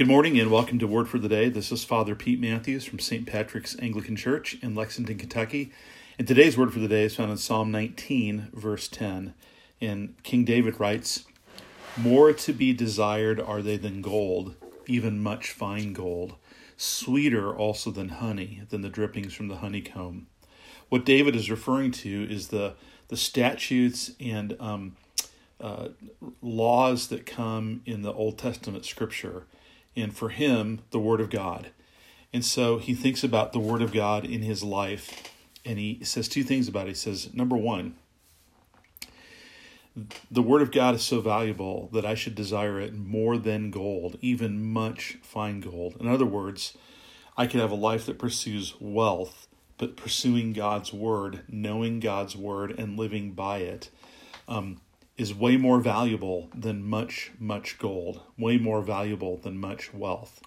Good morning and welcome to Word for the Day. This is Father Pete Matthews from St. Patrick's Anglican Church in Lexington, Kentucky. And today's Word for the Day is found in Psalm 19, verse 10. And King David writes, More to be desired are they than gold, even much fine gold, sweeter also than honey, than the drippings from the honeycomb. What David is referring to is the, the statutes and um, uh, laws that come in the Old Testament scripture and for him, the Word of God. And so he thinks about the Word of God in his life, and he says two things about it. He says, number one, the Word of God is so valuable that I should desire it more than gold, even much fine gold. In other words, I could have a life that pursues wealth, but pursuing God's Word, knowing God's Word, and living by it. Um, is way more valuable than much, much gold, way more valuable than much wealth.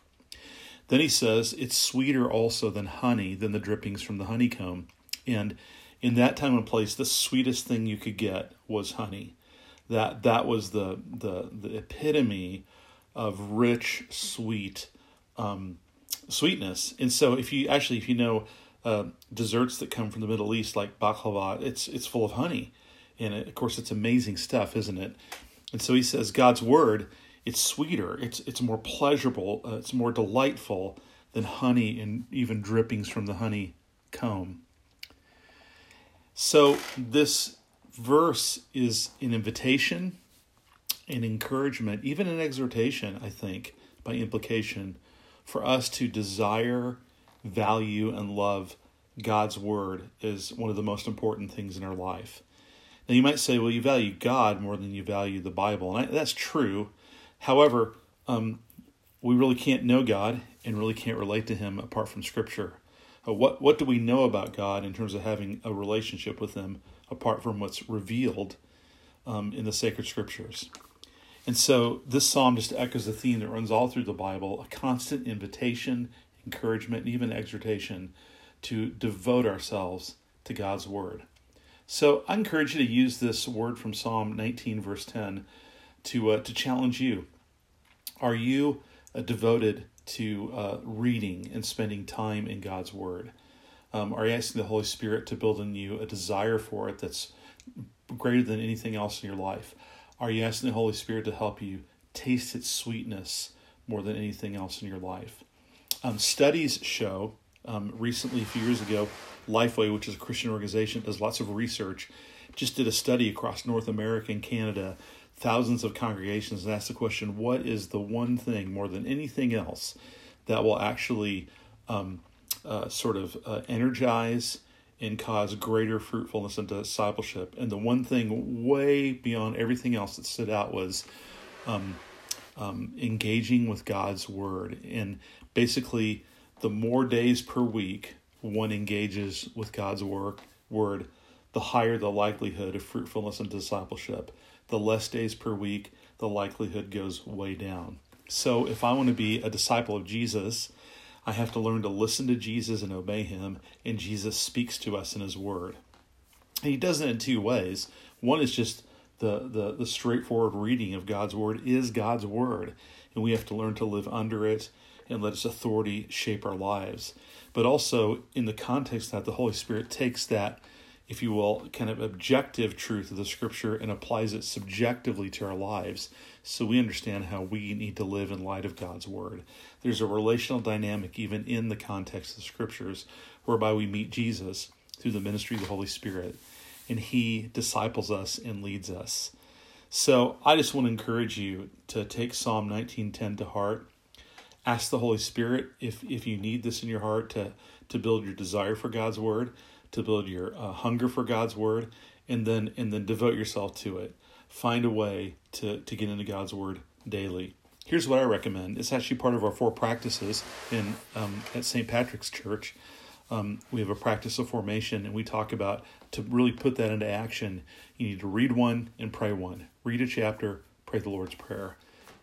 Then he says, It's sweeter also than honey, than the drippings from the honeycomb. And in that time and place, the sweetest thing you could get was honey. That that was the the, the epitome of rich, sweet um, sweetness. And so, if you actually, if you know uh, desserts that come from the Middle East, like baklava, it's it's full of honey and it, of course, it's amazing stuff, isn't it? And so he says, God's word, it's sweeter, it's it's more pleasurable, uh, it's more delightful than honey and even drippings from the honey comb. So this verse is an invitation, an encouragement, even an exhortation, I think, by implication, for us to desire, value, and love God's word is one of the most important things in our life. Now, you might say, well, you value God more than you value the Bible. And I, that's true. However, um, we really can't know God and really can't relate to Him apart from Scripture. Uh, what, what do we know about God in terms of having a relationship with Him apart from what's revealed um, in the sacred Scriptures? And so this psalm just echoes a theme that runs all through the Bible a constant invitation, encouragement, and even exhortation to devote ourselves to God's Word. So I encourage you to use this word from Psalm 19, verse 10, to uh, to challenge you. Are you uh, devoted to uh, reading and spending time in God's Word? Um, are you asking the Holy Spirit to build in you a desire for it that's greater than anything else in your life? Are you asking the Holy Spirit to help you taste its sweetness more than anything else in your life? Um, studies show um, recently, a few years ago, Lifeway, which is a Christian organization, does lots of research, just did a study across North America and Canada, thousands of congregations, and asked the question what is the one thing more than anything else that will actually um, uh, sort of uh, energize and cause greater fruitfulness and discipleship? And the one thing way beyond everything else that stood out was um, um, engaging with God's Word. And basically, the more days per week one engages with God's work, word, the higher the likelihood of fruitfulness and discipleship. The less days per week, the likelihood goes way down. So, if I want to be a disciple of Jesus, I have to learn to listen to Jesus and obey him, and Jesus speaks to us in his word. And he does it in two ways. One is just the, the, the straightforward reading of God's word is God's word, and we have to learn to live under it and let its authority shape our lives. But also, in the context that the Holy Spirit takes that, if you will, kind of objective truth of the scripture and applies it subjectively to our lives so we understand how we need to live in light of God's word. There's a relational dynamic, even in the context of the scriptures, whereby we meet Jesus through the ministry of the Holy Spirit and he disciples us and leads us. So I just want to encourage you to take Psalm 19:10 to heart ask the Holy Spirit if if you need this in your heart to to build your desire for God's word, to build your uh, hunger for God's word, and then and then devote yourself to it. Find a way to to get into God's word daily. Here's what I recommend. It's actually part of our four practices in um, at St. Patrick's Church. Um, we have a practice of formation, and we talk about to really put that into action. You need to read one and pray one. Read a chapter, pray the Lord's Prayer.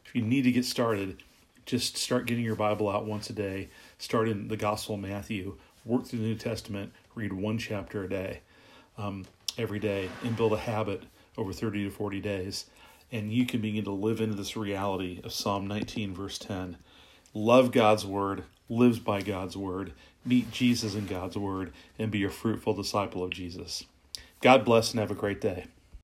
If you need to get started, just start getting your Bible out once a day. Start in the Gospel of Matthew. Work through the New Testament. Read one chapter a day, um, every day, and build a habit over 30 to 40 days. And you can begin to live into this reality of Psalm 19, verse 10. love God's word, lives by God's word, meet Jesus in God's word, and be a fruitful disciple of Jesus. God bless and have a great day.